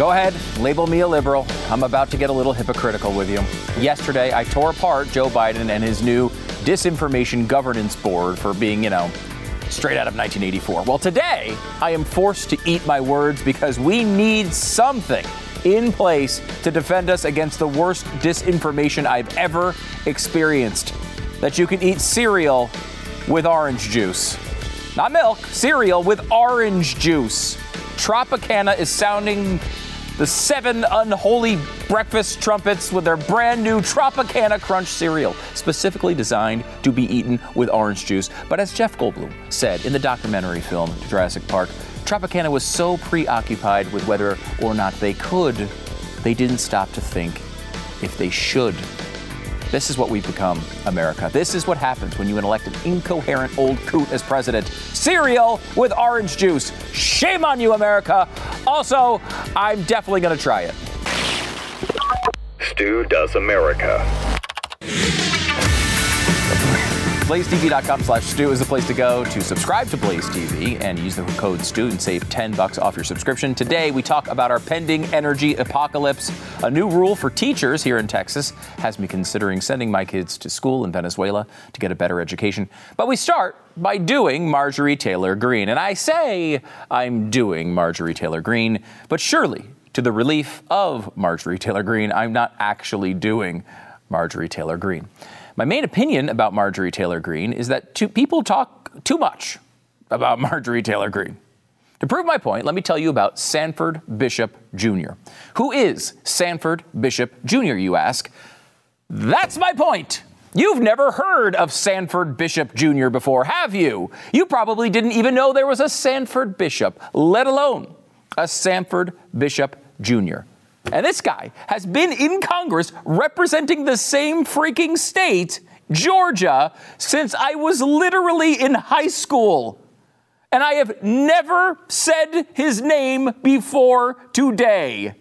Go ahead, label me a liberal. I'm about to get a little hypocritical with you. Yesterday, I tore apart Joe Biden and his new disinformation governance board for being, you know, straight out of 1984. Well, today, I am forced to eat my words because we need something in place to defend us against the worst disinformation I've ever experienced. That you can eat cereal with orange juice. Not milk, cereal with orange juice. Tropicana is sounding the seven unholy breakfast trumpets with their brand new Tropicana Crunch cereal, specifically designed to be eaten with orange juice. But as Jeff Goldblum said in the documentary film Jurassic Park, Tropicana was so preoccupied with whether or not they could, they didn't stop to think if they should. This is what we've become, America. This is what happens when you elect an incoherent old coot as president. Cereal with orange juice. Shame on you, America. Also, I'm definitely going to try it. Stu Does America. BlazeTV.com slash Stu is the place to go to subscribe to Blaze TV and use the code Stu and save 10 bucks off your subscription. Today, we talk about our pending energy apocalypse. A new rule for teachers here in Texas has me considering sending my kids to school in Venezuela to get a better education. But we start by doing Marjorie Taylor Greene. And I say I'm doing Marjorie Taylor Greene, but surely to the relief of Marjorie Taylor Greene, I'm not actually doing Marjorie Taylor Greene. My main opinion about Marjorie Taylor Greene is that people talk too much about Marjorie Taylor Greene. To prove my point, let me tell you about Sanford Bishop Jr. Who is Sanford Bishop Jr., you ask? That's my point. You've never heard of Sanford Bishop Jr. before, have you? You probably didn't even know there was a Sanford Bishop, let alone a Sanford Bishop Jr. And this guy has been in Congress representing the same freaking state, Georgia, since I was literally in high school. And I have never said his name before today.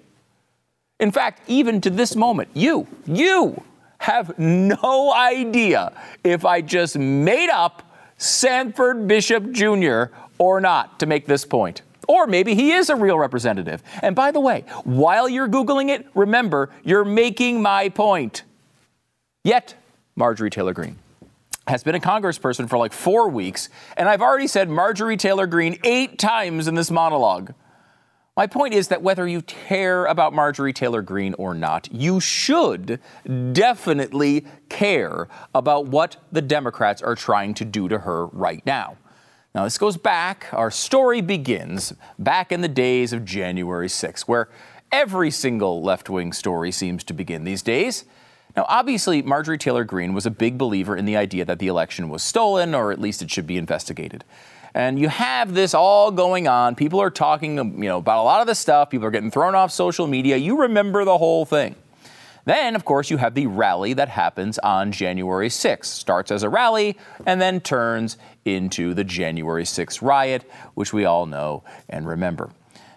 In fact, even to this moment, you, you have no idea if I just made up Sanford Bishop Jr. or not to make this point. Or maybe he is a real representative. And by the way, while you're Googling it, remember, you're making my point. Yet, Marjorie Taylor Greene has been a congressperson for like four weeks, and I've already said Marjorie Taylor Greene eight times in this monologue. My point is that whether you care about Marjorie Taylor Greene or not, you should definitely care about what the Democrats are trying to do to her right now. Now, this goes back, our story begins back in the days of January 6, where every single left wing story seems to begin these days. Now, obviously, Marjorie Taylor Greene was a big believer in the idea that the election was stolen, or at least it should be investigated. And you have this all going on. People are talking, you know, about a lot of this stuff. People are getting thrown off social media. You remember the whole thing. Then, of course, you have the rally that happens on January 6th. Starts as a rally and then turns into the January 6th riot, which we all know and remember.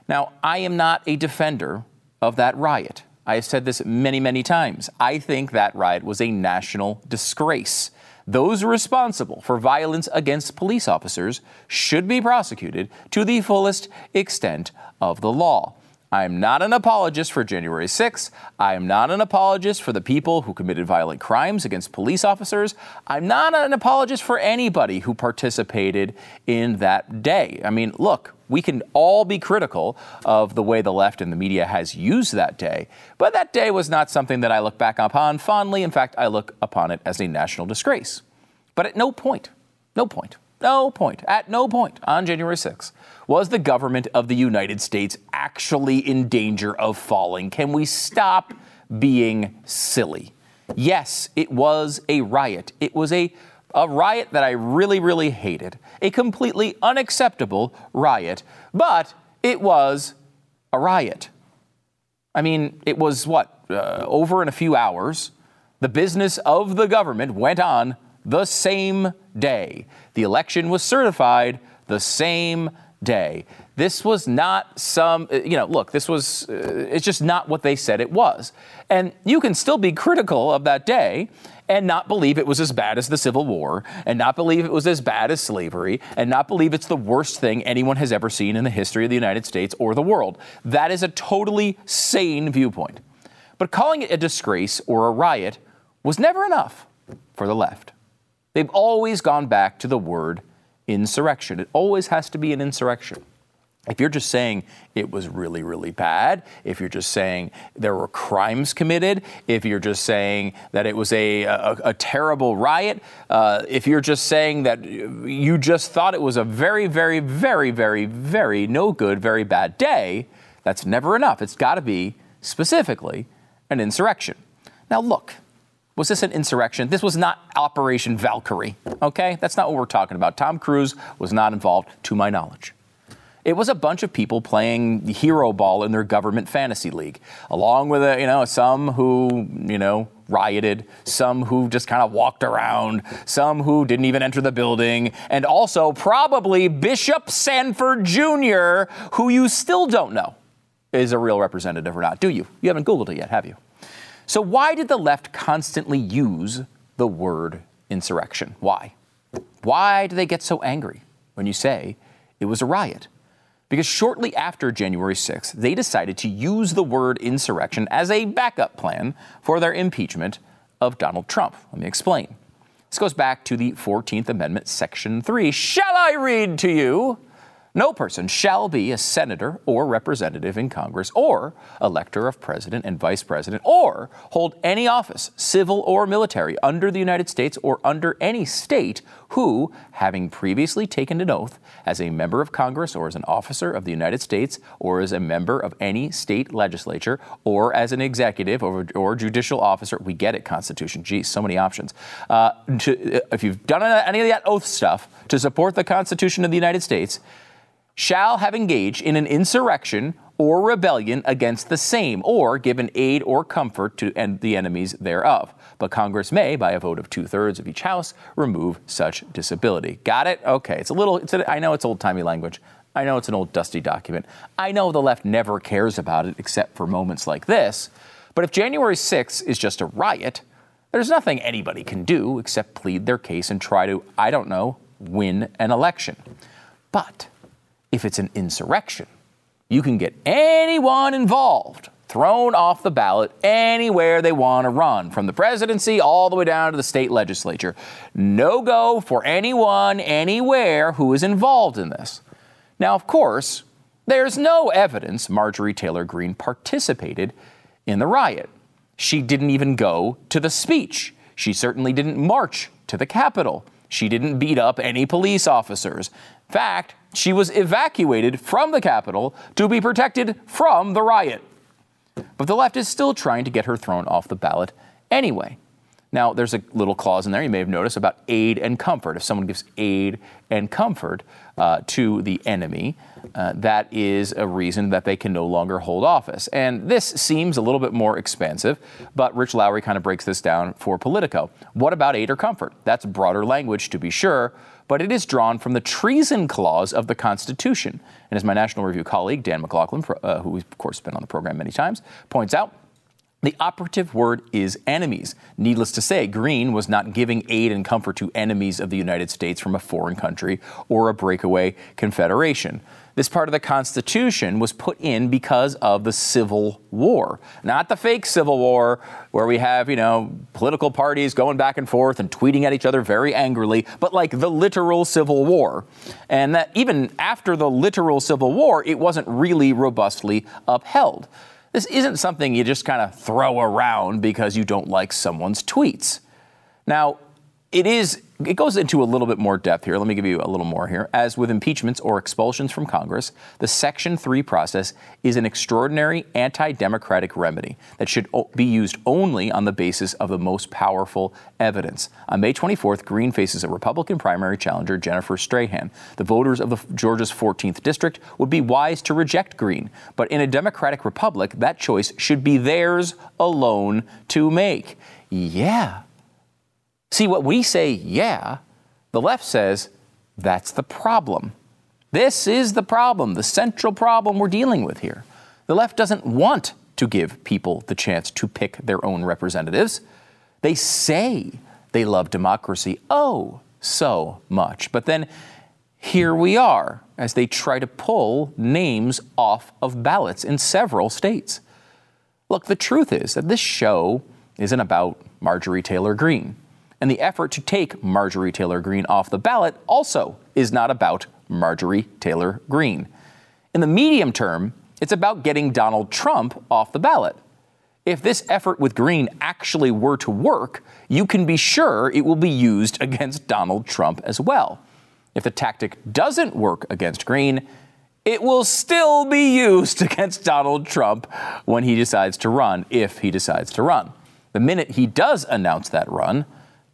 Now, I am not a defender of that riot. I have said this many, many times. I think that riot was a national disgrace. Those responsible for violence against police officers should be prosecuted to the fullest extent of the law. I am not an apologist for January 6th. I am not an apologist for the people who committed violent crimes against police officers. I'm not an apologist for anybody who participated in that day. I mean, look, we can all be critical of the way the left and the media has used that day, but that day was not something that I look back upon fondly. In fact, I look upon it as a national disgrace. But at no point, no point, no point, at no point on January 6th was the government of the United States actually in danger of falling? Can we stop being silly? Yes, it was a riot. It was a, a riot that I really, really hated. A completely unacceptable riot, but it was a riot. I mean, it was what, uh, over in a few hours. The business of the government went on the same day. The election was certified the same day. This was not some, uh, you know, look, this was, uh, it's just not what they said it was. And you can still be critical of that day and not believe it was as bad as the Civil War, and not believe it was as bad as slavery, and not believe it's the worst thing anyone has ever seen in the history of the United States or the world. That is a totally sane viewpoint. But calling it a disgrace or a riot was never enough for the left. They've always gone back to the word insurrection. It always has to be an insurrection. If you're just saying it was really, really bad, if you're just saying there were crimes committed, if you're just saying that it was a, a, a terrible riot, uh, if you're just saying that you just thought it was a very, very, very, very, very no good, very bad day, that's never enough. It's got to be specifically an insurrection. Now, look, was this an insurrection? This was not Operation Valkyrie, okay? That's not what we're talking about. Tom Cruise was not involved, to my knowledge. It was a bunch of people playing hero ball in their government fantasy league, along with a, you know some who you know rioted, some who just kind of walked around, some who didn't even enter the building, and also probably Bishop Sanford Jr., who you still don't know is a real representative or not, do you? You haven't Googled it yet, have you? So why did the left constantly use the word insurrection? Why? Why do they get so angry when you say it was a riot? because shortly after January 6th, they decided to use the word insurrection as a backup plan for their impeachment of Donald Trump. Let me explain. This goes back to the 14th Amendment, Section 3. Shall I read to you? No person shall be a senator or representative in Congress or elector of president and vice president or hold any office, civil or military, under the United States or under any state who, having previously taken an oath as a member of Congress or as an officer of the United States or as a member of any state legislature or as an executive or, or judicial officer, we get it, Constitution. Geez, so many options. Uh, to, if you've done any of that oath stuff to support the Constitution of the United States, shall have engaged in an insurrection or rebellion against the same, or given aid or comfort to the enemies thereof. But Congress may, by a vote of two thirds of each house, remove such disability. Got it? Okay. It's a little. It's a, I know it's old timey language. I know it's an old dusty document. I know the left never cares about it except for moments like this. But if January 6th is just a riot, there's nothing anybody can do except plead their case and try to, I don't know, win an election. But if it's an insurrection, you can get anyone involved thrown off the ballot anywhere they want to run, from the presidency all the way down to the state legislature. No go for anyone, anywhere who is involved in this. Now, of course, there's no evidence Marjorie Taylor Greene participated in the riot. She didn't even go to the speech. She certainly didn't march to the Capitol. She didn't beat up any police officers. In fact, she was evacuated from the Capitol to be protected from the riot. But the left is still trying to get her thrown off the ballot anyway. Now, there's a little clause in there you may have noticed about aid and comfort. If someone gives aid and comfort uh, to the enemy, uh, that is a reason that they can no longer hold office. And this seems a little bit more expansive, but Rich Lowry kind of breaks this down for Politico. What about aid or comfort? That's broader language to be sure, but it is drawn from the treason clause of the Constitution. And as my National Review colleague, Dan McLaughlin, uh, who of course, been on the program many times, points out, the operative word is enemies. Needless to say, Greene was not giving aid and comfort to enemies of the United States from a foreign country or a breakaway confederation. This part of the Constitution was put in because of the Civil War, not the fake Civil War where we have, you know, political parties going back and forth and tweeting at each other very angrily, but like the literal Civil War. And that even after the literal Civil War, it wasn't really robustly upheld. This isn't something you just kind of throw around because you don't like someone's tweets. Now, it is it goes into a little bit more depth here. Let me give you a little more here. As with impeachments or expulsions from Congress, the Section 3 process is an extraordinary anti democratic remedy that should be used only on the basis of the most powerful evidence. On May 24th, Greene faces a Republican primary challenger, Jennifer Strahan. The voters of the Georgia's 14th district would be wise to reject Greene, but in a democratic republic, that choice should be theirs alone to make. Yeah, See, what we say, yeah, the left says that's the problem. This is the problem, the central problem we're dealing with here. The left doesn't want to give people the chance to pick their own representatives. They say they love democracy oh so much. But then here we are as they try to pull names off of ballots in several states. Look, the truth is that this show isn't about Marjorie Taylor Greene. And the effort to take Marjorie Taylor Greene off the ballot also is not about Marjorie Taylor Greene. In the medium term, it's about getting Donald Trump off the ballot. If this effort with Greene actually were to work, you can be sure it will be used against Donald Trump as well. If the tactic doesn't work against Greene, it will still be used against Donald Trump when he decides to run, if he decides to run. The minute he does announce that run,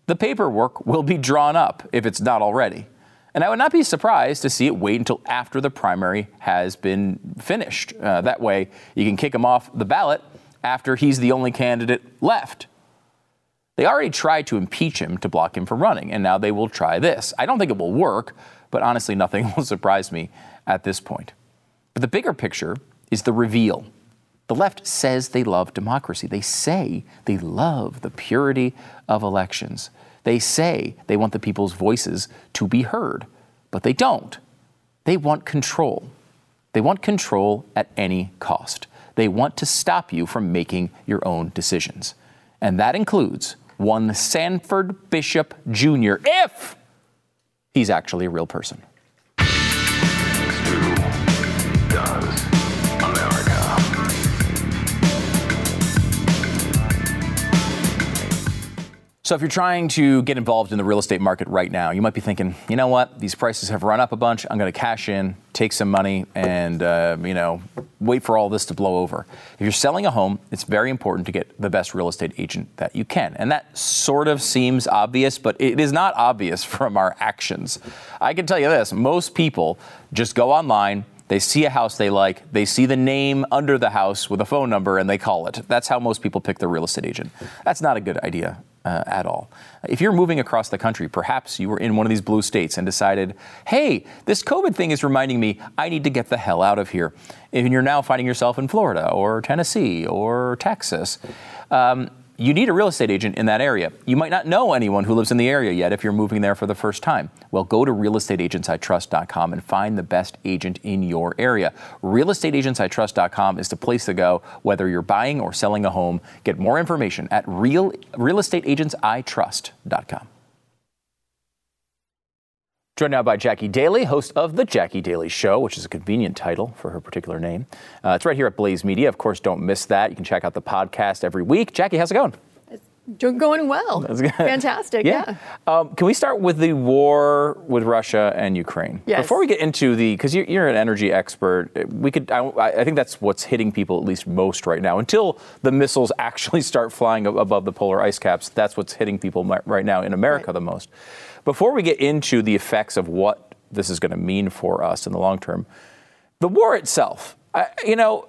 the paperwork will be drawn up if it's not already. And I would not be surprised to see it wait until after the primary has been finished. Uh, that way, you can kick him off the ballot after he's the only candidate left. They already tried to impeach him to block him from running, and now they will try this. I don't think it will work, but honestly, nothing will surprise me at this point. But the bigger picture is the reveal. The left says they love democracy. They say they love the purity of elections. They say they want the people's voices to be heard, but they don't. They want control. They want control at any cost. They want to stop you from making your own decisions. And that includes one Sanford Bishop Jr., if he's actually a real person. So, if you're trying to get involved in the real estate market right now, you might be thinking, you know what, these prices have run up a bunch. I'm going to cash in, take some money, and uh, you know, wait for all this to blow over. If you're selling a home, it's very important to get the best real estate agent that you can, and that sort of seems obvious, but it is not obvious from our actions. I can tell you this: most people just go online. They see a house they like, they see the name under the house with a phone number, and they call it. That's how most people pick their real estate agent. That's not a good idea uh, at all. If you're moving across the country, perhaps you were in one of these blue states and decided, hey, this COVID thing is reminding me I need to get the hell out of here. And you're now finding yourself in Florida or Tennessee or Texas. Um, you need a real estate agent in that area. You might not know anyone who lives in the area yet if you're moving there for the first time. Well, go to realestateagentsitrust.com and find the best agent in your area. Realestateagentsitrust.com is the place to go whether you're buying or selling a home. Get more information at real, realestateagentsitrust.com. Joined now by Jacki Daily, host of The Jacki Daily Show, which is a convenient title for her particular name. Uh, it's right here at Blaze Media. Of course, don't miss that. You can check out the podcast every week. Jacki, how's it going? Going well. that's Fantastic. yeah. yeah. Um, can we start with the war with Russia and Ukraine? Yes. Before we get into the, because you're, you're, an energy expert, we could. I, I, think that's what's hitting people at least most right now. Until the missiles actually start flying above the polar ice caps, that's what's hitting people right now in America right. the most. Before we get into the effects of what this is going to mean for us in the long term, the war itself, I, you know,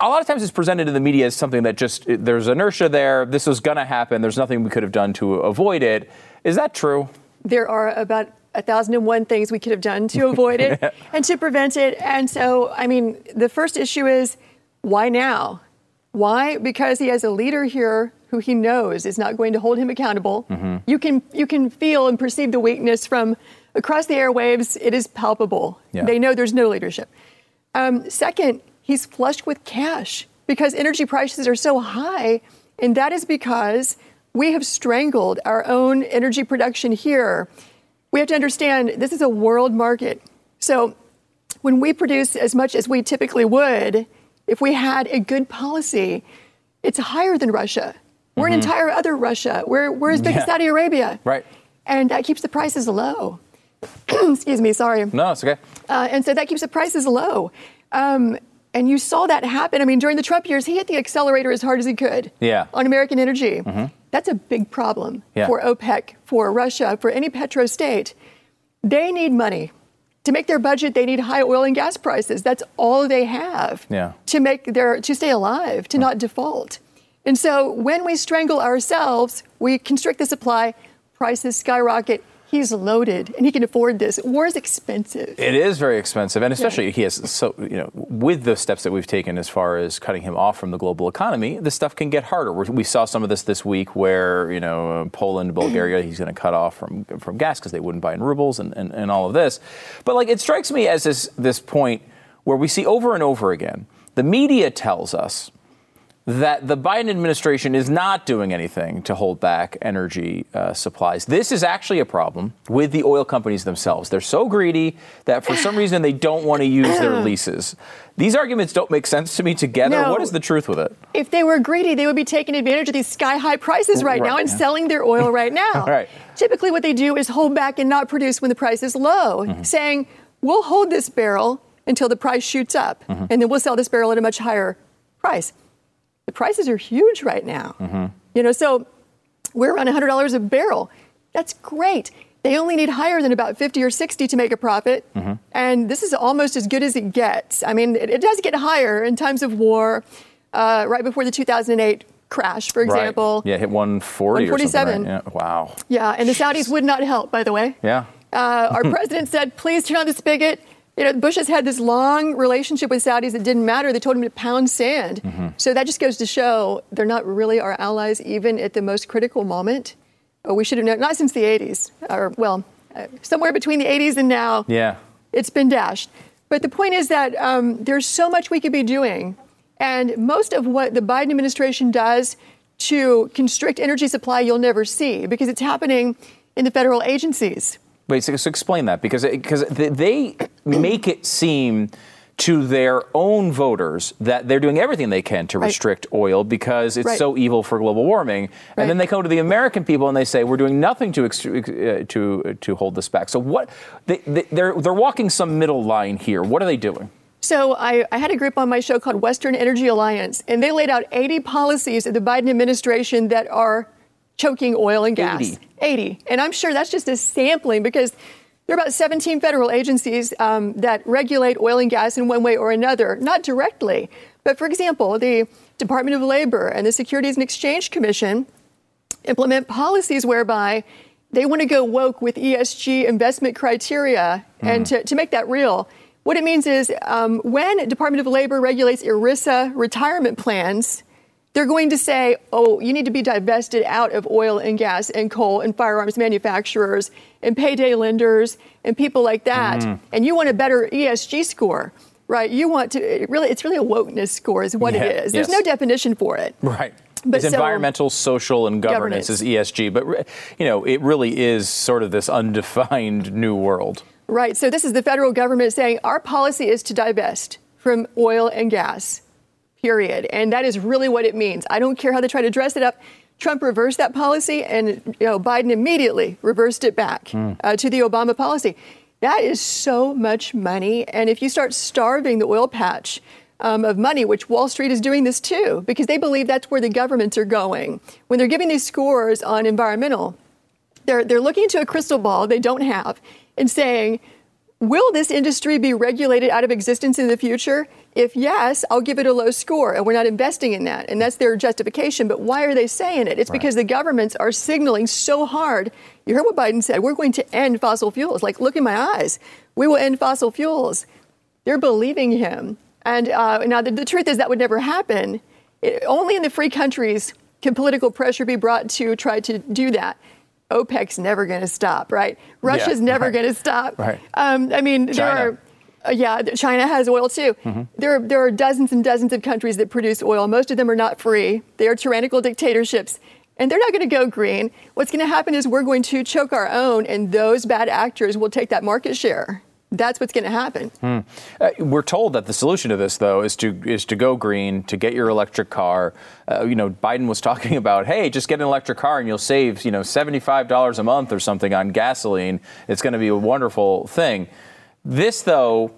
a lot of times it's presented in the media as something that just there's inertia there. This is going to happen. There's nothing we could have done to avoid it. Is that true? There are about a thousand and one things we could have done to avoid it and to prevent it. And so, I mean, the first issue is why now? Why? Because he has a leader here who he knows is not going to hold him accountable. Mm-hmm. You can you can feel and perceive the weakness from across the airwaves. It is palpable. Yeah. They know there's no leadership. Um, second, he's flushed with cash because energy prices are so high, and that is because we have strangled our own energy production here. We have to understand this is a world market. So when we produce as much as we typically would, if we had a good policy, it's higher than Russia. We're mm-hmm. an entire other Russia. We're, we're as big yeah. as Saudi Arabia. Right. And that keeps the prices low. Excuse me, sorry. No, it's okay. Uh, and so that keeps the prices low. Um, and you saw that happen. I mean, during the Trump years, he hit the accelerator as hard as he could yeah. on American energy. Mm-hmm. That's a big problem yeah. for OPEC, for Russia, for any petro state. They need money. To make their budget, they need high oil and gas prices. That's all they have yeah. to make their to stay alive, to mm. not default. And so when we strangle ourselves, we constrict the supply, prices skyrocket. He He's loaded and he can afford this. War is expensive. It is very expensive, and especially yeah. he has so you know with the steps that we've taken as far as cutting him off from the global economy, this stuff can get harder. We saw some of this this week where you know uh, Poland, Bulgaria, he's going to cut off from from gas because they wouldn't buy in rubles and, and, and all of this. But like it strikes me as this this point where we see over and over again the media tells us that the Biden administration is not doing anything to hold back energy uh, supplies. This is actually a problem with the oil companies themselves. They're so greedy that for some reason they don't want to use their leases. These arguments don't make sense to me together. No. What is the truth with it? If they were greedy, they would be taking advantage of these sky high prices right, right now and selling their oil right now. right. Typically, what they do is hold back and not produce when the price is low, mm-hmm. saying, we'll hold this barrel until the price shoots up, mm-hmm. and then we'll sell this barrel at a much higher price the prices are huge right now. Mm-hmm. You know, so we're around $100 a barrel. That's great. They only need higher than about 50 or 60 to make a profit. Mm-hmm. And this is almost as good as it gets. I mean, it, it does get higher in times of war, uh, right before the 2008 crash, for example. Right. Yeah, hit 140 147. Right? Yeah. Wow. Yeah, and the Saudis would not help, by the way. Yeah. Uh, our president said, please turn on the spigot you know, Bush has had this long relationship with Saudis that didn't matter. They told him to pound sand. Mm-hmm. So that just goes to show they're not really our allies, even at the most critical moment. We should have known, not since the 80s, or well, uh, somewhere between the 80s and now. Yeah. It's been dashed. But the point is that um, there's so much we could be doing. And most of what the Biden administration does to constrict energy supply, you'll never see because it's happening in the federal agencies. Wait, so, so explain that because because they make it seem to their own voters that they're doing everything they can to right. restrict oil because it's right. so evil for global warming. And right. then they come to the American people and they say we're doing nothing to uh, to to hold this back. So what they, they, they're they're walking some middle line here. What are they doing? So I, I, had a group on my show called Western Energy Alliance, and they laid out 80 policies of the Biden administration that are choking oil and gas. 80. 80. And I'm sure that's just a sampling because there are about 17 federal agencies um, that regulate oil and gas in one way or another, not directly. But for example, the Department of Labor and the Securities and Exchange Commission implement policies whereby they want to go woke with ESG investment criteria. Mm. And to, to make that real, what it means is um, when Department of Labor regulates ERISA retirement plans, they're going to say, oh, you need to be divested out of oil and gas and coal and firearms manufacturers and payday lenders and people like that. Mm. And you want a better ESG score. Right, you want to it really. It's really a wokeness score, is what yeah, it is. There's yes. no definition for it. Right. But it's so, environmental, social, and governance, governance is ESG. But you know, it really is sort of this undefined new world. Right. So this is the federal government saying our policy is to divest from oil and gas period. And that is really what it means. I don't care how they try to dress it up. Trump reversed that policy, and you know, Biden immediately reversed it back mm. uh, to the Obama policy. That is so much money. And if you start starving the oil patch um, of money, which Wall Street is doing this too, because they believe that's where the governments are going. When they're giving these scores on environmental, they're, they're looking into a crystal ball they don't have and saying, Will this industry be regulated out of existence in the future? If yes, I'll give it a low score, and we're not investing in that. And that's their justification. But why are they saying it? It's right. because the governments are signaling so hard. You heard what Biden said we're going to end fossil fuels. Like, look in my eyes. We will end fossil fuels. They're believing him. And uh, now the, the, truth is that would never happen. It, only in the free countries can political pressure be brought to try to do that. OPEC's never going to stop, right? Russia's yeah, never right. going to stop. Right. Um, I mean, China. there are. Uh, yeah, China has oil too. Mm-hmm. There, there are dozens and dozens of countries that produce oil. Most of them are not free. They are tyrannical dictatorships, and they're not going to go green. What's going to happen is we're going to choke our own, and those bad actors will take that market share that's what's going to happen. Hmm. Uh, we're told that the solution to this, though, is to is to go green, to get your electric car. Uh, you know, Biden was talking about, hey, just get an electric car and you'll save, you know, seventy five dollars a month or something on gasoline. It's going to be a wonderful thing. This, though,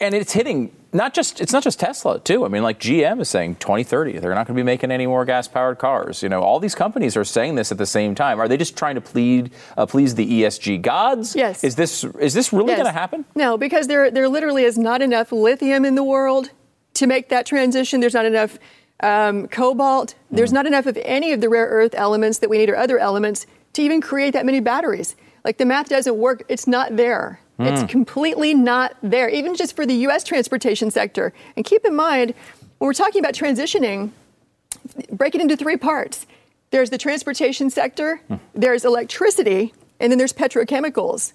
and it's hitting not just it's not just Tesla too. I mean, like GM is saying 2030 they're not going to be making any more gas powered cars. You know, all these companies are saying this at the same time. Are they just trying to plead uh, please the ESG gods? Yes. Is this is this really yes. going to happen? No, because there there literally is not enough lithium in the world to make that transition. There's not enough um, cobalt. There's mm. not enough of any of the rare earth elements that we need or other elements to even create that many batteries. Like the math doesn't work. It's not there. Mm. It's completely not there, even just for the U.S. transportation sector. And keep in mind, when we're talking about transitioning, break it into three parts. There's the transportation sector, mm. there's electricity, and then there's petrochemicals.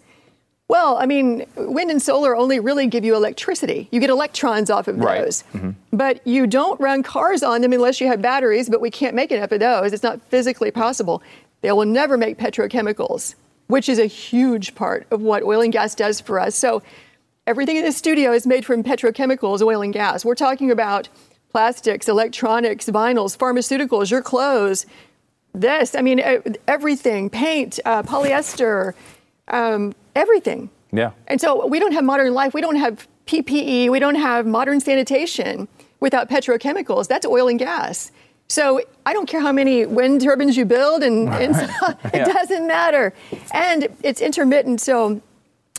Well, I mean, wind and solar only really give you electricity. You get electrons off of right. those. Mm-hmm. But you don't run cars on them unless you have batteries, but we can't make enough of those. It's not physically possible. They will never make petrochemicals, which is a huge part of what oil and gas does for us. So everything in this studio is made from petrochemicals, oil and gas. We're talking about plastics, electronics, vinyls, pharmaceuticals, your clothes, this, I mean, everything, paint, uh, polyester, um, everything. Yeah. And so we don't have modern life. We don't have PPE. We don't have modern sanitation without petrochemicals. That's oil and gas. So I don't care how many wind turbines you build, and, and so it yeah. doesn't matter. And it's intermittent. So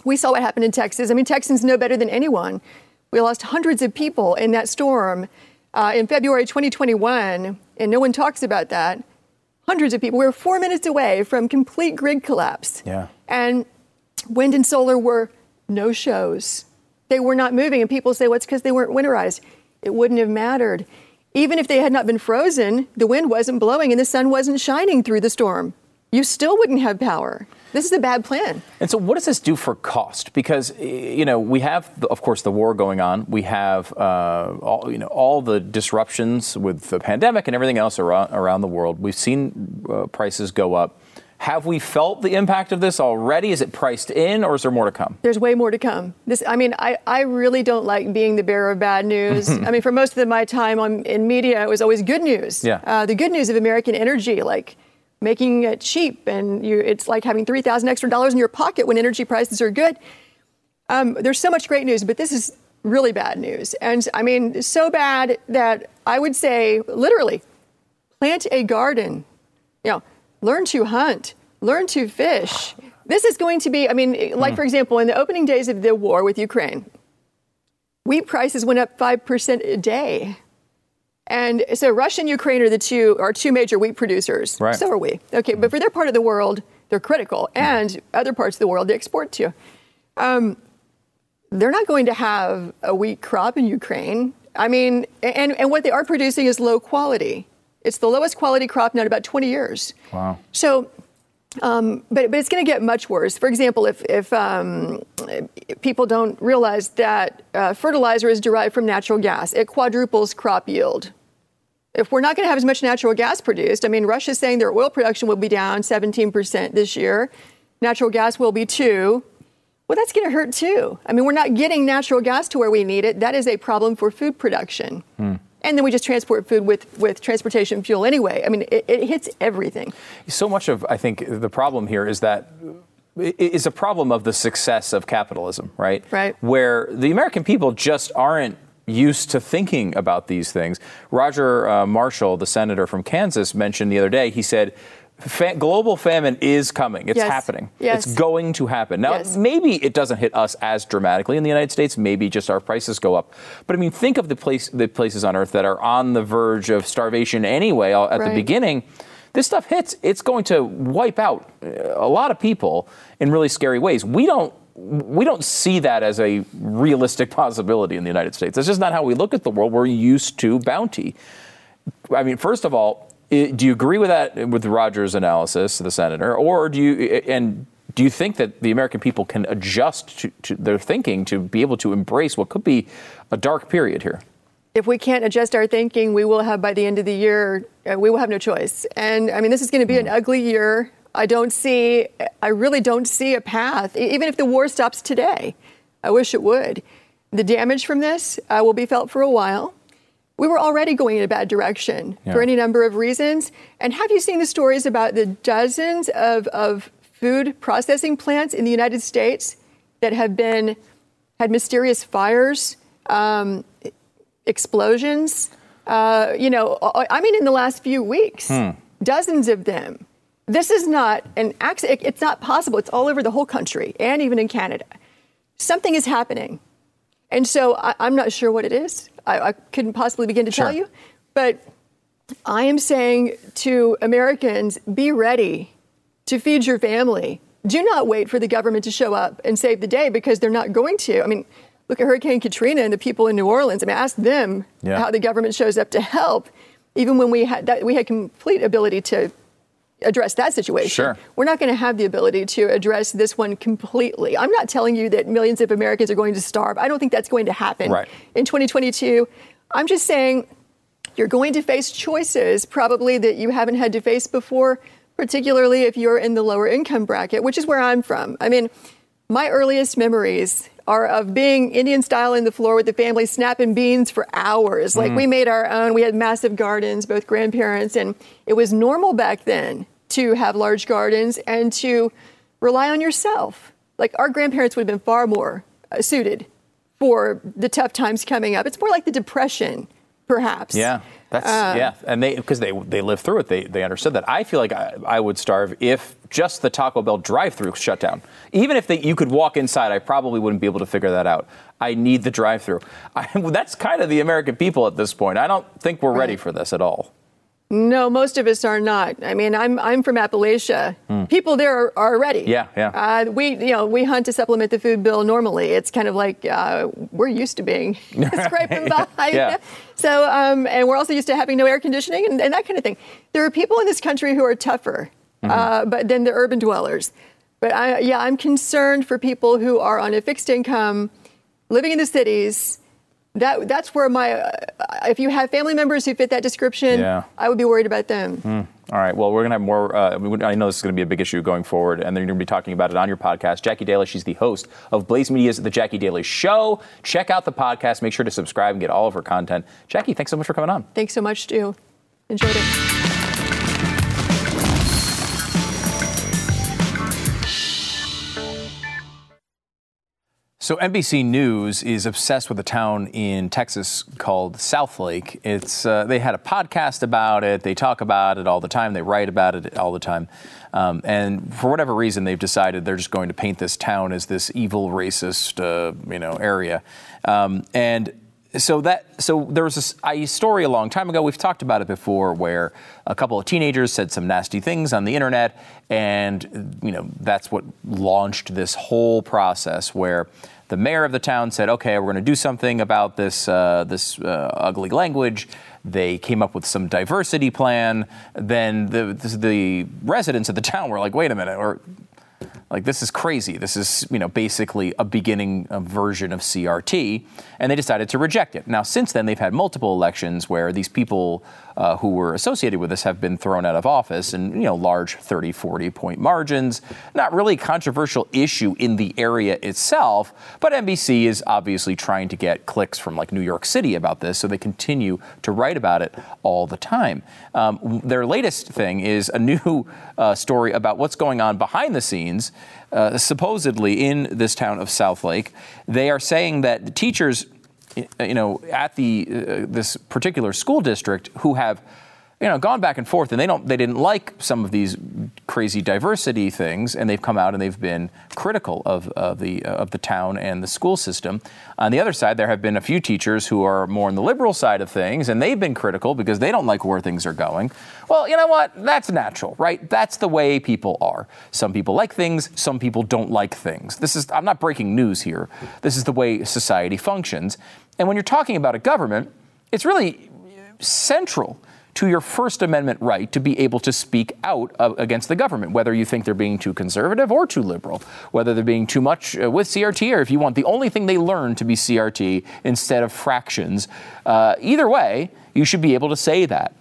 we saw what happened in Texas. I mean, Texans know better than anyone. We lost hundreds of people in that storm uh, in February 2021, and no one talks about that. Hundreds of people. We were four minutes away from complete grid collapse. Yeah. And wind and solar were no shows. They were not moving. And people say, well, it's because they weren't winterized. It wouldn't have mattered. Even if they had not been frozen, the wind wasn't blowing and the sun wasn't shining through the storm. You still wouldn't have power. This is a bad plan. And so, what does this do for cost? Because you know we have, of course, the war going on. We have uh, all you know all the disruptions with the pandemic and everything else around, around the world. We've seen uh, prices go up. Have we felt the impact of this already? Is it priced in, or is there more to come? There's way more to come. This, I mean, I, I really don't like being the bearer of bad news. I mean, for most of the, my time on, in media, it was always good news. Yeah. Uh, the good news of American energy, like making it cheap, and you, it's like having three thousand extra dollars in your pocket when energy prices are good. Um, there's so much great news, but this is really bad news, and I mean, so bad that I would say, literally, plant a garden. You know learn to hunt, learn to fish. This is going to be, I mean, like, hmm. for example, in the opening days of the war with Ukraine, wheat prices went up 5% a day. And so Russia and Ukraine are the two are two major wheat producers. Right. So are we. Okay, but hmm. for their part of the world, they're critical, hmm. and other parts of the world they export to. Um, they're not going to have a wheat crop in Ukraine. I mean, and, and what they are producing is low quality. It's the lowest quality crop now in about 20 years. Wow. So, um, but, but it's going to get much worse. For example, if, if um, people don't realize that uh, fertilizer is derived from natural gas, it quadruples crop yield. If we're not going to have as much natural gas produced, I mean, Russia's saying their oil production will be down 17% this year. Natural gas will be too. Well, that's going to hurt too. I mean, we're not getting natural gas to where we need it. That is a problem for food production. Hmm and then we just transport food with, with transportation fuel anyway. I mean, it, it hits everything. So much of, I think, the problem here is that is a problem of the success of capitalism, right? Right. Where the American people just aren't used to thinking about these things. Roger uh, Marshall, the senator from Kansas, mentioned the other day, he said, Fa- global famine is coming. It's yes. happening. Yes. It's going to happen. Now, yes. maybe it doesn't hit us as dramatically in the United States. Maybe just our prices go up. But I mean, think of the place, the places on Earth that are on the verge of starvation anyway at right. the beginning. This stuff hits. It's going to wipe out uh, a lot of people in really scary ways. We don't. We don't see that as a realistic possibility in the United States. That's just not how we look at the world. We're used to bounty. I mean, first of all, do you agree with that with Rogers' analysis, the senator, or do you and do you think that the American people can adjust to, to, their thinking to be able to embrace what could be a dark period here? If we can't adjust our thinking, we will have by the end of the year, uh, we will have no choice. And I mean, this is going to be an ugly year. I don't see, I really don't see a path, even if the war stops today. I wish it would. The damage from this uh, will be felt for a while we were already going in a bad direction yeah. for any number of reasons. And have you seen the stories about the dozens of, of food processing plants in the United States that have been had mysterious fires, um, explosions? Uh, you know, I mean, in the last few weeks, hmm. dozens of them. This is not an accident. It's not possible. It's all over the whole country and even in Canada. Something is happening. And so I, am not sure what it is. I, I couldn't possibly begin to sure. tell you. But I am saying to Americans be ready to feed your family. do not wait for the government to show up and save the day because they're not going to. I mean, look at Hurricane Katrina and the people in New Orleans. I mean, ask them Yeah. how the government shows up to help, even when we had that, we had complete ability to address that situation. Sure. We're not going to have the ability to address this one completely. I'm not telling you that millions of Americans are going to starve. I don't think that's going to happen Right. in 2022. I'm just saying you're going to face choices probably that you haven't had to face before, particularly if you're in the lower income bracket, which is where I'm from. I mean, my earliest memories are of being Indian style in the floor with the family snapping beans for hours. Like we made our own. We had massive gardens, both grandparents, and it was normal back then to have large gardens and to rely on yourself. Like our grandparents would have been far more uh, suited for the tough times coming up. It's more like the depression, perhaps. Yeah, that's Uh, yeah, and they because they they lived through it. They they understood that. I feel like I, I would starve if just the Taco Bell drive-through shut down. Even if they, you could walk inside, I probably wouldn't be able to figure that out. I need the drive-through. I, that's kind of the American people at this point. I don't think we're ready for this at all. No, most of us are not. I mean, I'm I'm from Appalachia. People there are, are ready. Yeah, yeah. Uh, we you know we hunt to supplement the food bill normally. It's kind of like uh, we're used to being scraping by. Yeah. So um, and we're also used to having no air conditioning and, and that kind of thing. There are people in this country who are tougher, Mm-hmm. uh, but than the urban dwellers. But I, yeah, I'm concerned for people who are on a fixed income, living in the cities. That that's where my uh, if you have family members who fit that description, Yeah. I would be worried about them. All right. Well, we're going to have more. Uh, I know this is going to be a big issue going forward, and then you're going to be talking about it on your podcast. Jacki Daily, she's the host of Blaze Media's The Jacki Daily Show. Check out the podcast. Make sure to subscribe and get all of her content. Jacki, thanks so much for coming on. Thanks so much, Stu. Enjoyed it. So NBC News is obsessed with a town in Texas called Southlake. It's uh, they had a podcast about it. They talk about it all the time. They write about it all the time. Um, and for whatever reason, they've decided they're just going to paint this town as this evil, racist, uh, you know, area. Um, and so that so there was a story a long time ago. We've talked about it before, where a couple of teenagers said some nasty things on the internet, and you know that's what launched this whole process where the mayor of the town said, "Okay, we're going to do something about this uh, this uh, ugly language." They came up with some diversity plan. Then the the residents of the town were like, "Wait a minute," or like this is crazy. This is you know basically a beginning version of CRT, and they decided to reject it. Now since then they've had multiple elections where these people uh, who were associated with this have been thrown out of office, and you know large 30, 40 point margins. Not really a controversial issue in the area itself, but NBC is obviously trying to get clicks from like New York City about this, so they continue to write about it all the time. Um, their latest thing is a new uh, story about what's going on behind the scenes, uh, supposedly in this town of Southlake. They are saying that the teachers, you know, at the uh, this particular school district who have you know, gone back and forth, and they don't, they didn't like some of these crazy diversity things, and they've come out and they've been critical of, of the of the town and the school system. On the other side, there have been a few teachers who are more on the liberal side of things, and they've been critical because they don't like where things are going. Well, you know what? That's natural, right? That's the way people are. Some people like things, some people don't like things. This is, I'm not breaking news here. This is the way society functions. And when you're talking about a government, it's really central to your First Amendment right to be able to speak out against the government, whether you think they're being too conservative or too liberal, whether they're being too much uh, with CRT or if you want the only thing they learn to be CRT instead of fractions. Uh, either way, you should be able to say that.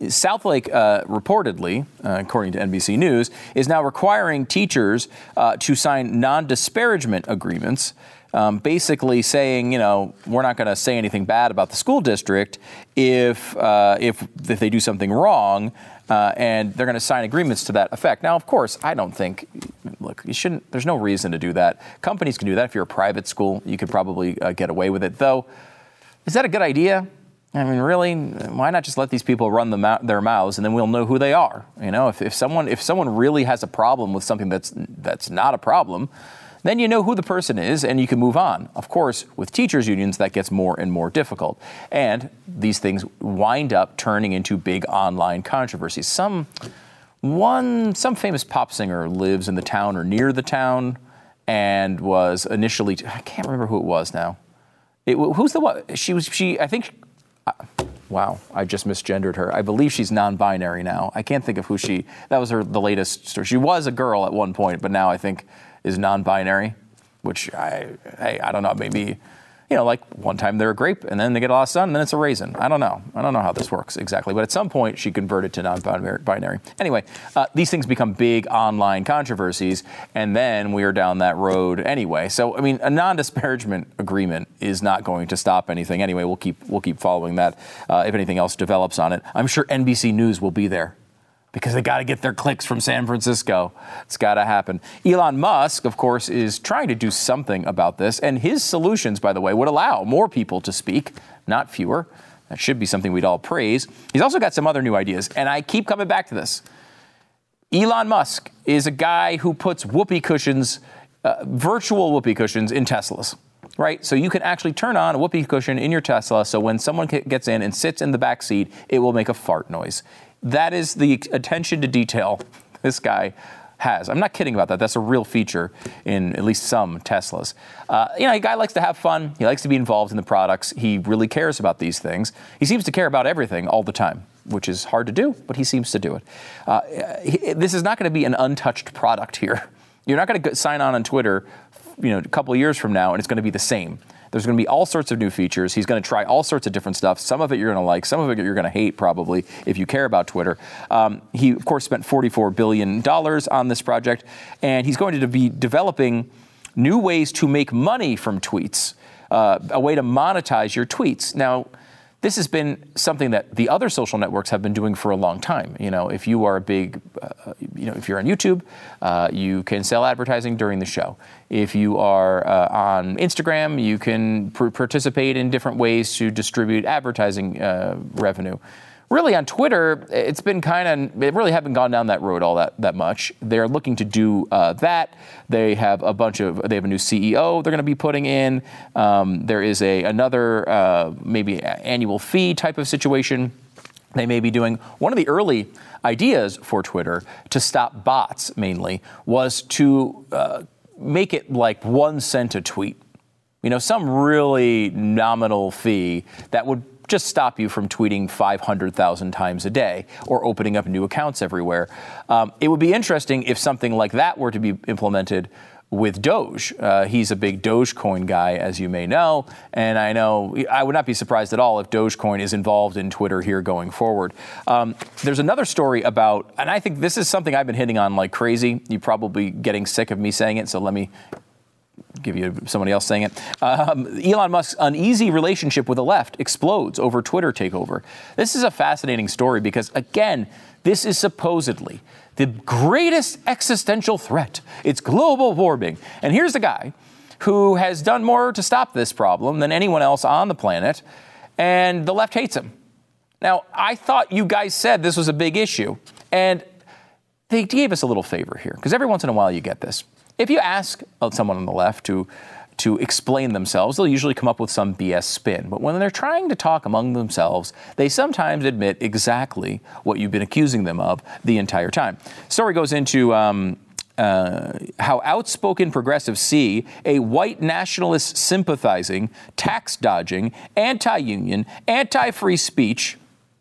Southlake uh, reportedly, uh, according to NBC News, is now requiring teachers uh, to sign non disparagement agreements, um, basically saying, you know, we're not going to say anything bad about the school district if, uh, if, if they do something wrong. Uh, and they're going to sign agreements to that effect. Now, of course, I don't think, look, you shouldn't, there's no reason to do that. Companies can do that. If you're a private school, you could probably uh, get away with it. Though, is that a good idea? I mean, really, why not just let these people run their mouths and then we'll know who they are? You know, if, if someone if someone really has a problem with something that's that's not a problem, then you know who the person is and you can move on. Of course, with teachers unions, that gets more and more difficult, and these things wind up turning into big online controversies. Some one, some famous pop singer lives in the town or near the town and was initially, I can't remember who it was now. It, who's the one? She was, she, I think, uh, wow, I just misgendered her. I believe she's non binary now. I can't think of who she, that was her, the latest story. She was a girl at one point, but now I think is non binary, which I, I, I don't know, maybe you know, like one time they're a grape and then they get a lot of sun and then it's a raisin. I don't know. I don't know how this works exactly. But at some point, she converted to non binary. Anyway, uh, these things become big online controversies and then we are down that road anyway. So, I mean, a non disparagement agreement is not going to stop anything anyway. We'll keep, we'll keep following that uh, if anything else develops on it. I'm sure NBC News will be there because they got to get their clicks from San Francisco. It's got to happen. Elon Musk, of course, is trying to do something about this, and his solutions, by the way, would allow more people to speak, not fewer. That should be something we'd all praise. He's also got some other new ideas, and I keep coming back to this. Elon Musk is a guy who puts whoopee cushions, uh, virtual whoopee cushions, in Teslas right? So you can actually turn on a whoopee cushion in your Tesla so when someone gets in and sits in the back seat, it will make a fart noise. That is the attention to detail this guy has. I'm not kidding about that. That's a real feature in at least some Teslas. Uh, you know, a guy likes to have fun. He likes to be involved in the products. He really cares about these things. He seems to care about everything all the time, which is hard to do, but he seems to do it. Uh, he, this is not going to be an untouched product here. You're not going to sign on on Twitter, you know, a couple years from now, and it's going to be the same. There's going to be all sorts of new features. He's going to try all sorts of different stuff. Some of it you're going to like, some of it you're going to hate, probably, if you care about Twitter. Um, he, of course, spent $44 billion on this project, and he's going to be developing new ways to make money from tweets, uh, a way to monetize your tweets. Now, this has been something that the other social networks have been doing for a long time. You know, if you are a big, uh, you know, if you're on YouTube, uh, you can sell advertising during the show. If you are uh, on Instagram, you can pr- participate in different ways to distribute advertising uh, revenue really on Twitter, it's been kind of, they really haven't gone down that road all that, that much. They're looking to do uh, that. They have a bunch of, they have a new CEO they're going to be putting in. Um, there is a another uh, maybe annual fee type of situation they may be doing. One of the early ideas for Twitter to stop bots mainly was to uh, make it like one cent a tweet. You know, some really nominal fee that would just stop you from tweeting 500,000 times a day or opening up new accounts everywhere. Um, it would be interesting if something like that were to be implemented with Doge. Uh, he's a big Dogecoin guy, as you may know, and I know I would not be surprised at all if Dogecoin is involved in Twitter here going forward. Um, there's another story about, and I think this is something I've been hitting on like crazy. You're probably getting sick of me saying it, so let me give you somebody else saying it. Um, Elon Musk's uneasy relationship with the left explodes over Twitter takeover. This is a fascinating story because, again, this is supposedly the greatest existential threat. It's global warming. And here's a guy who has done more to stop this problem than anyone else on the planet, and the left hates him. Now, I thought you guys said this was a big issue, and they gave us a little favor here, because every once in a while you get this. If you ask someone on the left to to explain themselves, they'll usually come up with some BS spin. But when they're trying to talk among themselves, they sometimes admit exactly what you've been accusing them of the entire time. Story goes into um, uh, how outspoken progressives see a white nationalist sympathizing, tax dodging, anti union, anti free speech.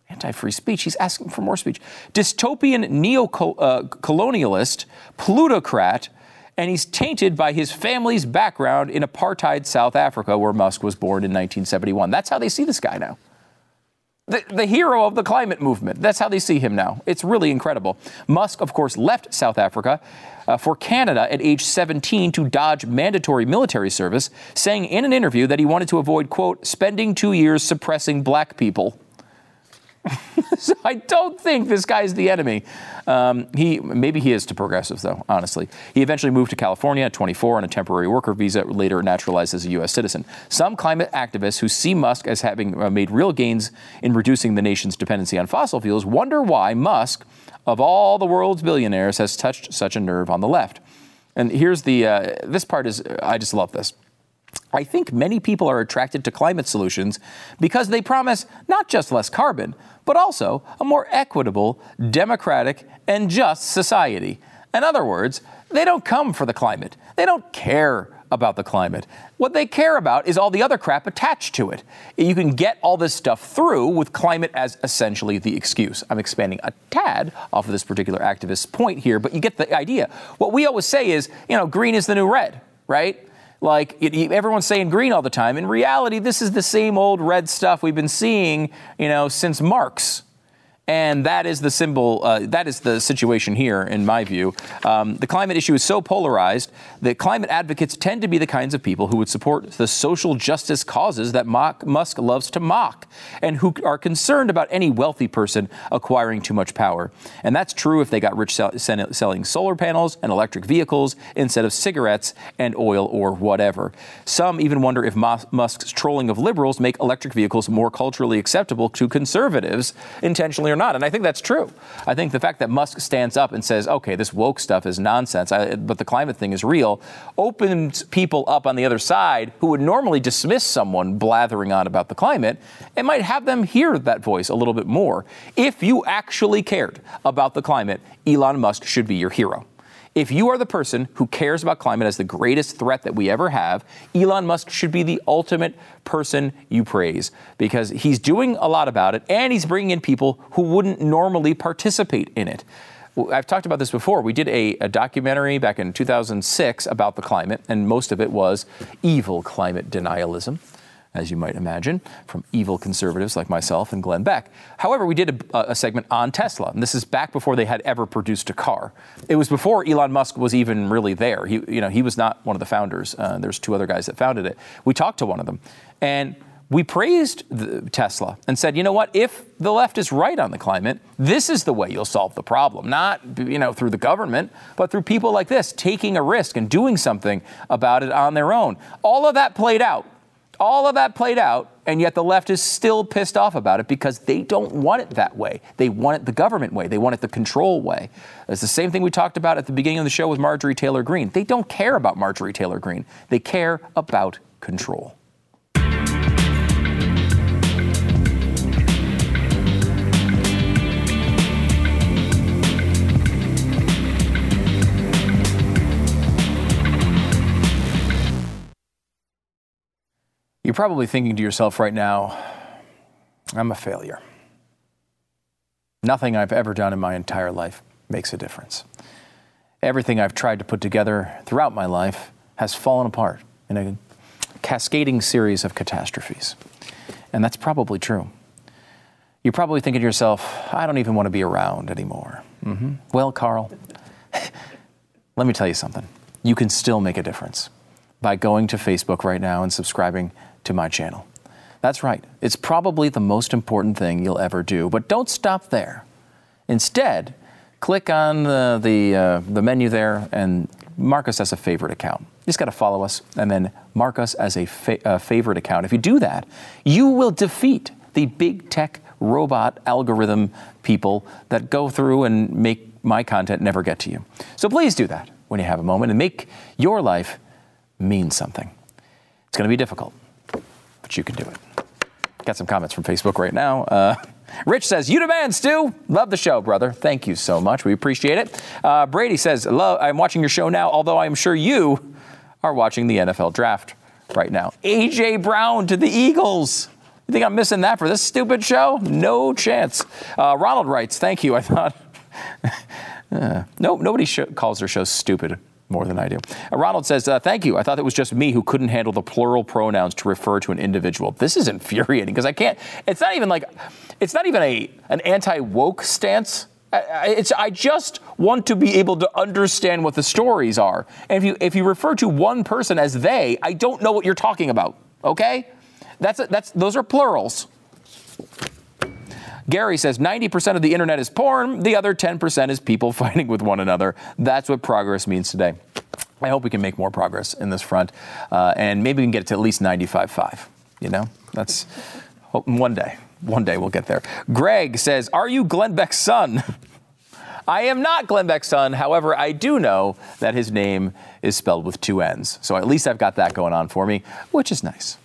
Anti free speech, he's asking for more speech. Dystopian neo colonialist, plutocrat, and he's tainted by his family's background in apartheid South Africa, where Musk was born in 1971. That's how they see this guy now. The, the, hero of the climate movement. That's how they see him now. It's really incredible. Musk, of course, left South Africa uh, for Canada at age 17 to dodge mandatory military service, saying in an interview that he wanted to avoid, quote, spending two years suppressing black people. so I don't think this guy's the enemy. Um, he maybe he is to progressives though. Honestly, he eventually moved to California at 24 on a temporary worker visa. Later naturalized as a U.S. citizen. Some climate activists who see Musk as having uh, made real gains in reducing the nation's dependency on fossil fuels wonder why Musk, of all the world's billionaires, has touched such a nerve on the left. And here's the uh, this part is I just love this. I think many people are attracted to climate solutions because they promise not just less carbon, but also a more equitable, democratic, and just society. In other words, they don't come for the climate. They don't care about the climate. What they care about is all the other crap attached to it. You can get all this stuff through with climate as essentially the excuse. I'm expanding a tad off of this particular activist's point here, but you get the idea. What we always say is, you know, green is the new red, right? Like everyone's saying green all the time. In reality, this is the same old red stuff we've been seeing, you know, since Marx. And that is the symbol, uh, that is the situation here, in my view. Um, the climate issue is so polarized that climate advocates tend to be the kinds of people who would support the social justice causes that mock, Musk loves to mock, and who are concerned about any wealthy person acquiring too much power. And that's true if they got rich sell, selling solar panels and electric vehicles instead of cigarettes and oil or whatever. Some even wonder if Musk's trolling of liberals make electric vehicles more culturally acceptable to conservatives, intentionally or not. And I think that's true. I think the fact that Musk stands up and says, okay, this woke stuff is nonsense, I, but the climate thing is real, opens people up on the other side who would normally dismiss someone blathering on about the climate and might have them hear that voice a little bit more. If you actually cared about the climate, Elon Musk should be your hero. If you are the person who cares about climate as the greatest threat that we ever have, Elon Musk should be the ultimate person you praise because he's doing a lot about it and he's bringing in people who wouldn't normally participate in it. I've talked about this before. We did a, a, documentary back in 2006 about the climate, and most of it was evil climate denialism as you might imagine, from evil conservatives like myself and Glenn Beck. However, we did a, a, segment on Tesla, and this is back before they had ever produced a car. It was before Elon Musk was even really there. He, you know, he was not one of the founders. Uh, there's two other guys that founded it. We talked to one of them, and we praised Tesla and said, you know what? If the left is right on the climate, this is the way you'll solve the problem. Not, you know, through the government, but through people like this taking a risk and doing something about it on their own. All of that played out all of that played out, and yet the left is still pissed off about it because they don't want it that way. They want it the government way. They want it the control way. It's the same thing we talked about at the beginning of the show with Marjorie Taylor Greene. They don't care about Marjorie Taylor Greene, they care about control. You're probably thinking to yourself right now, I'm a failure. Nothing I've ever done in my entire life makes a difference. Everything I've tried to put together throughout my life has fallen apart in a cascading series of catastrophes. And that's probably true. You're probably thinking to yourself, I don't even want to be around anymore. Mm-hmm. Well, Carl, let me tell you something. You can still make a difference by going to Facebook right now and subscribing to my channel. That's right, it's probably the most important thing you'll ever do, but don't stop there. Instead, click on the, the, uh, the menu there and mark us as a favorite account. You just got to follow us and then mark us as a fa- favorite account. If you do that, you will defeat the big tech robot algorithm people that go through and make my content never get to you. So please do that when you have a moment and make your life mean something. It's going to be difficult you can do it. Got some comments from Facebook right now. Uh, Rich says, You demand, Stu. Love the show, brother. Thank you so much. We appreciate it. Uh, Brady says, I'm watching your show now, although I'm sure you are watching the NFL draft right now. A.J. Brown to the Eagles. You think I'm missing that for this stupid show? No chance. Uh, Ronald writes, Thank you. I thought. uh, no, nobody sh- calls their show stupid more than I do. Uh, Ronald says, uh, Thank you. I thought it was just me who couldn't handle the plural pronouns to refer to an individual. This is infuriating because I can't, it's not even like, it's not even a, an anti woke stance. It's, I just want to be able to understand what the stories are. And if you, if you refer to one person as they, I don't know what you're talking about. Okay? That's, that's, those are plurals. Gary says 90% of the internet is porn, the other 10% is people fighting with one another. That's what progress means today. I hope we can make more progress in this front, uh, and maybe we can get it to at least 95.5. You know, that's one day. One day we'll get there. Greg says, Are you Glenn Beck's son? I am not Glenn Beck's son. However, I do know that his name is spelled with two N's. So at least I've got that going on for me, which is nice.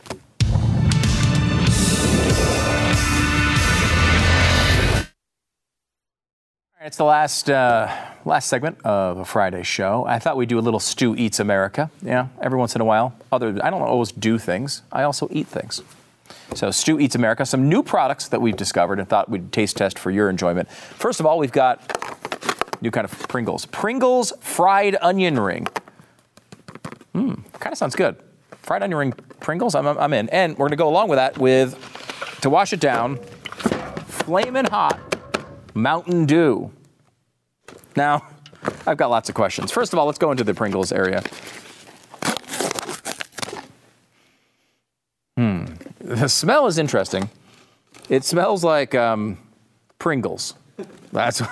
It's the last uh, last segment of a Friday show. I thought we'd do a little Stu Eats America. Yeah, every once in a while. Other, I don't always do things. I also eat things. So Stu Eats America, some new products that we've discovered and thought we'd taste test for your enjoyment. First of all, we've got new kind of Pringles. Pringles fried onion ring. Hmm, kind of sounds good. Fried onion ring Pringles, I'm, I'm in. And we're gonna go along with that with, to wash it down, flaming hot Mountain Dew. Now, I've got lots of questions. First of all, let's go into the Pringles area. Hmm. The smell is interesting. It smells like um, Pringles. That's.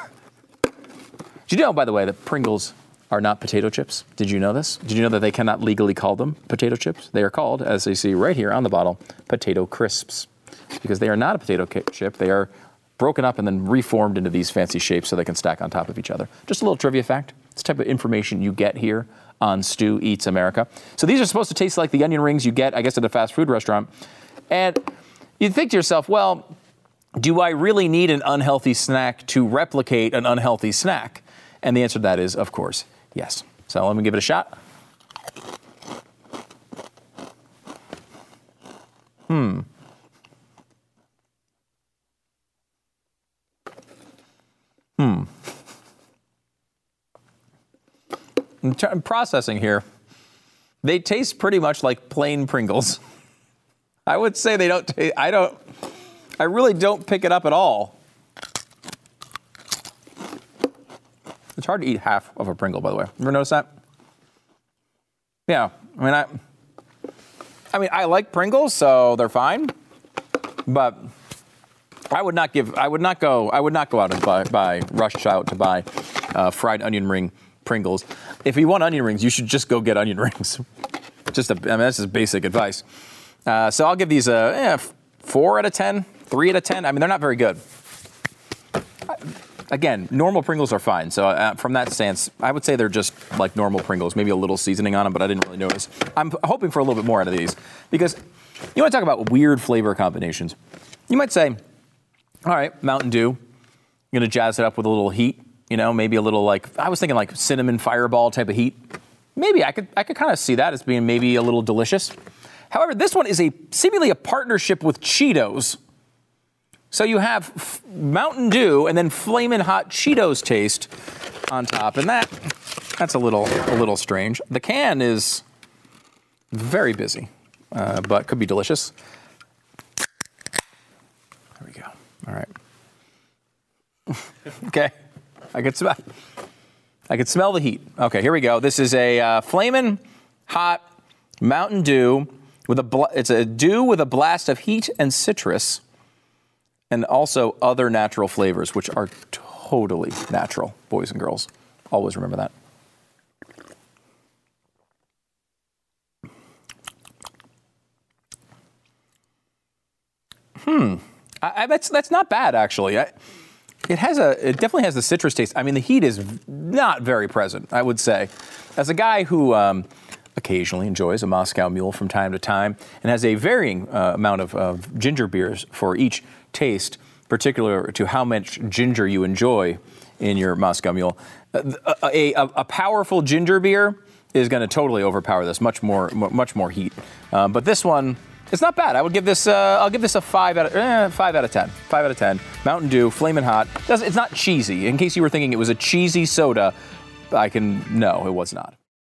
Did you know, by the way, that Pringles are not potato chips? Did you know this? Did you know that they cannot legally call them potato chips? They are called, as you see right here on the bottle, potato crisps, because they are not a potato chip. They are broken up and then reformed into these fancy shapes so they can stack on top of each other. Just a little trivia fact. It's the type of information you get here on Stu Eats America. So these are supposed to taste like the onion rings you get, I guess, at a fast food restaurant. And you'd think to yourself, well, do I really need an unhealthy snack to replicate an unhealthy snack? And the answer to that is, of course, yes. So let me give it a shot. Hmm. I'm, t- I'm processing here. They taste pretty much like plain Pringles. I would say they don't taste, I don't, I really don't pick it up at all. It's hard to eat half of a Pringle, by the way. Ever notice that? Yeah, I mean, I, I mean, I like Pringles, so they're fine, but I would not give. I would not go. I would not go out and buy, buy rush out to buy uh, fried onion ring Pringles. If you want onion rings, you should just go get onion rings. just a, I mean, that's just basic advice. Uh, so I'll give these a yeah, four out of ten, three out of ten. I mean, they're not very good. Again, normal Pringles are fine. So uh, from that stance, I would say they're just like normal Pringles. Maybe a little seasoning on them, but I didn't really notice. I'm hoping for a little bit more out of these because you want to talk about weird flavor combinations. You might say, all right, Mountain Dew. I'm gonna jazz it up with a little heat. You know, maybe a little like I was thinking like cinnamon fireball type of heat. Maybe I could I could kind of see that as being maybe a little delicious. However, this one is a seemingly a partnership with Cheetos. So you have f- Mountain Dew and then flaming hot Cheetos taste on top, and that that's a little a little strange. The can is very busy, uh, but could be delicious. There we go. All right. okay. I could smell. I could smell the heat. Okay, here we go. This is a uh, flaming hot Mountain Dew with a bl- it's a dew with a blast of heat and citrus, and also other natural flavors, which are totally natural, boys and girls. Always remember that. Hmm. I, I, that's that's not bad actually. I, it has a it definitely has the citrus taste. I mean, the heat is not very present. I would say, as a guy who. Um, occasionally enjoys a Moscow Mule from time to time and has a varying uh, amount of, of ginger beers for each taste, particular to how much ginger you enjoy in your Moscow Mule. Uh, a, a, a, powerful ginger beer is going to totally overpower this, much more, much more heat. Um, but this one, it's not bad. I would give this. Uh, I'll give this a five out of eh, five out of ten. Five out of ten. Mountain Dew, flaming hot. It's not cheesy. In case you were thinking it was a cheesy soda, I can no, it was not.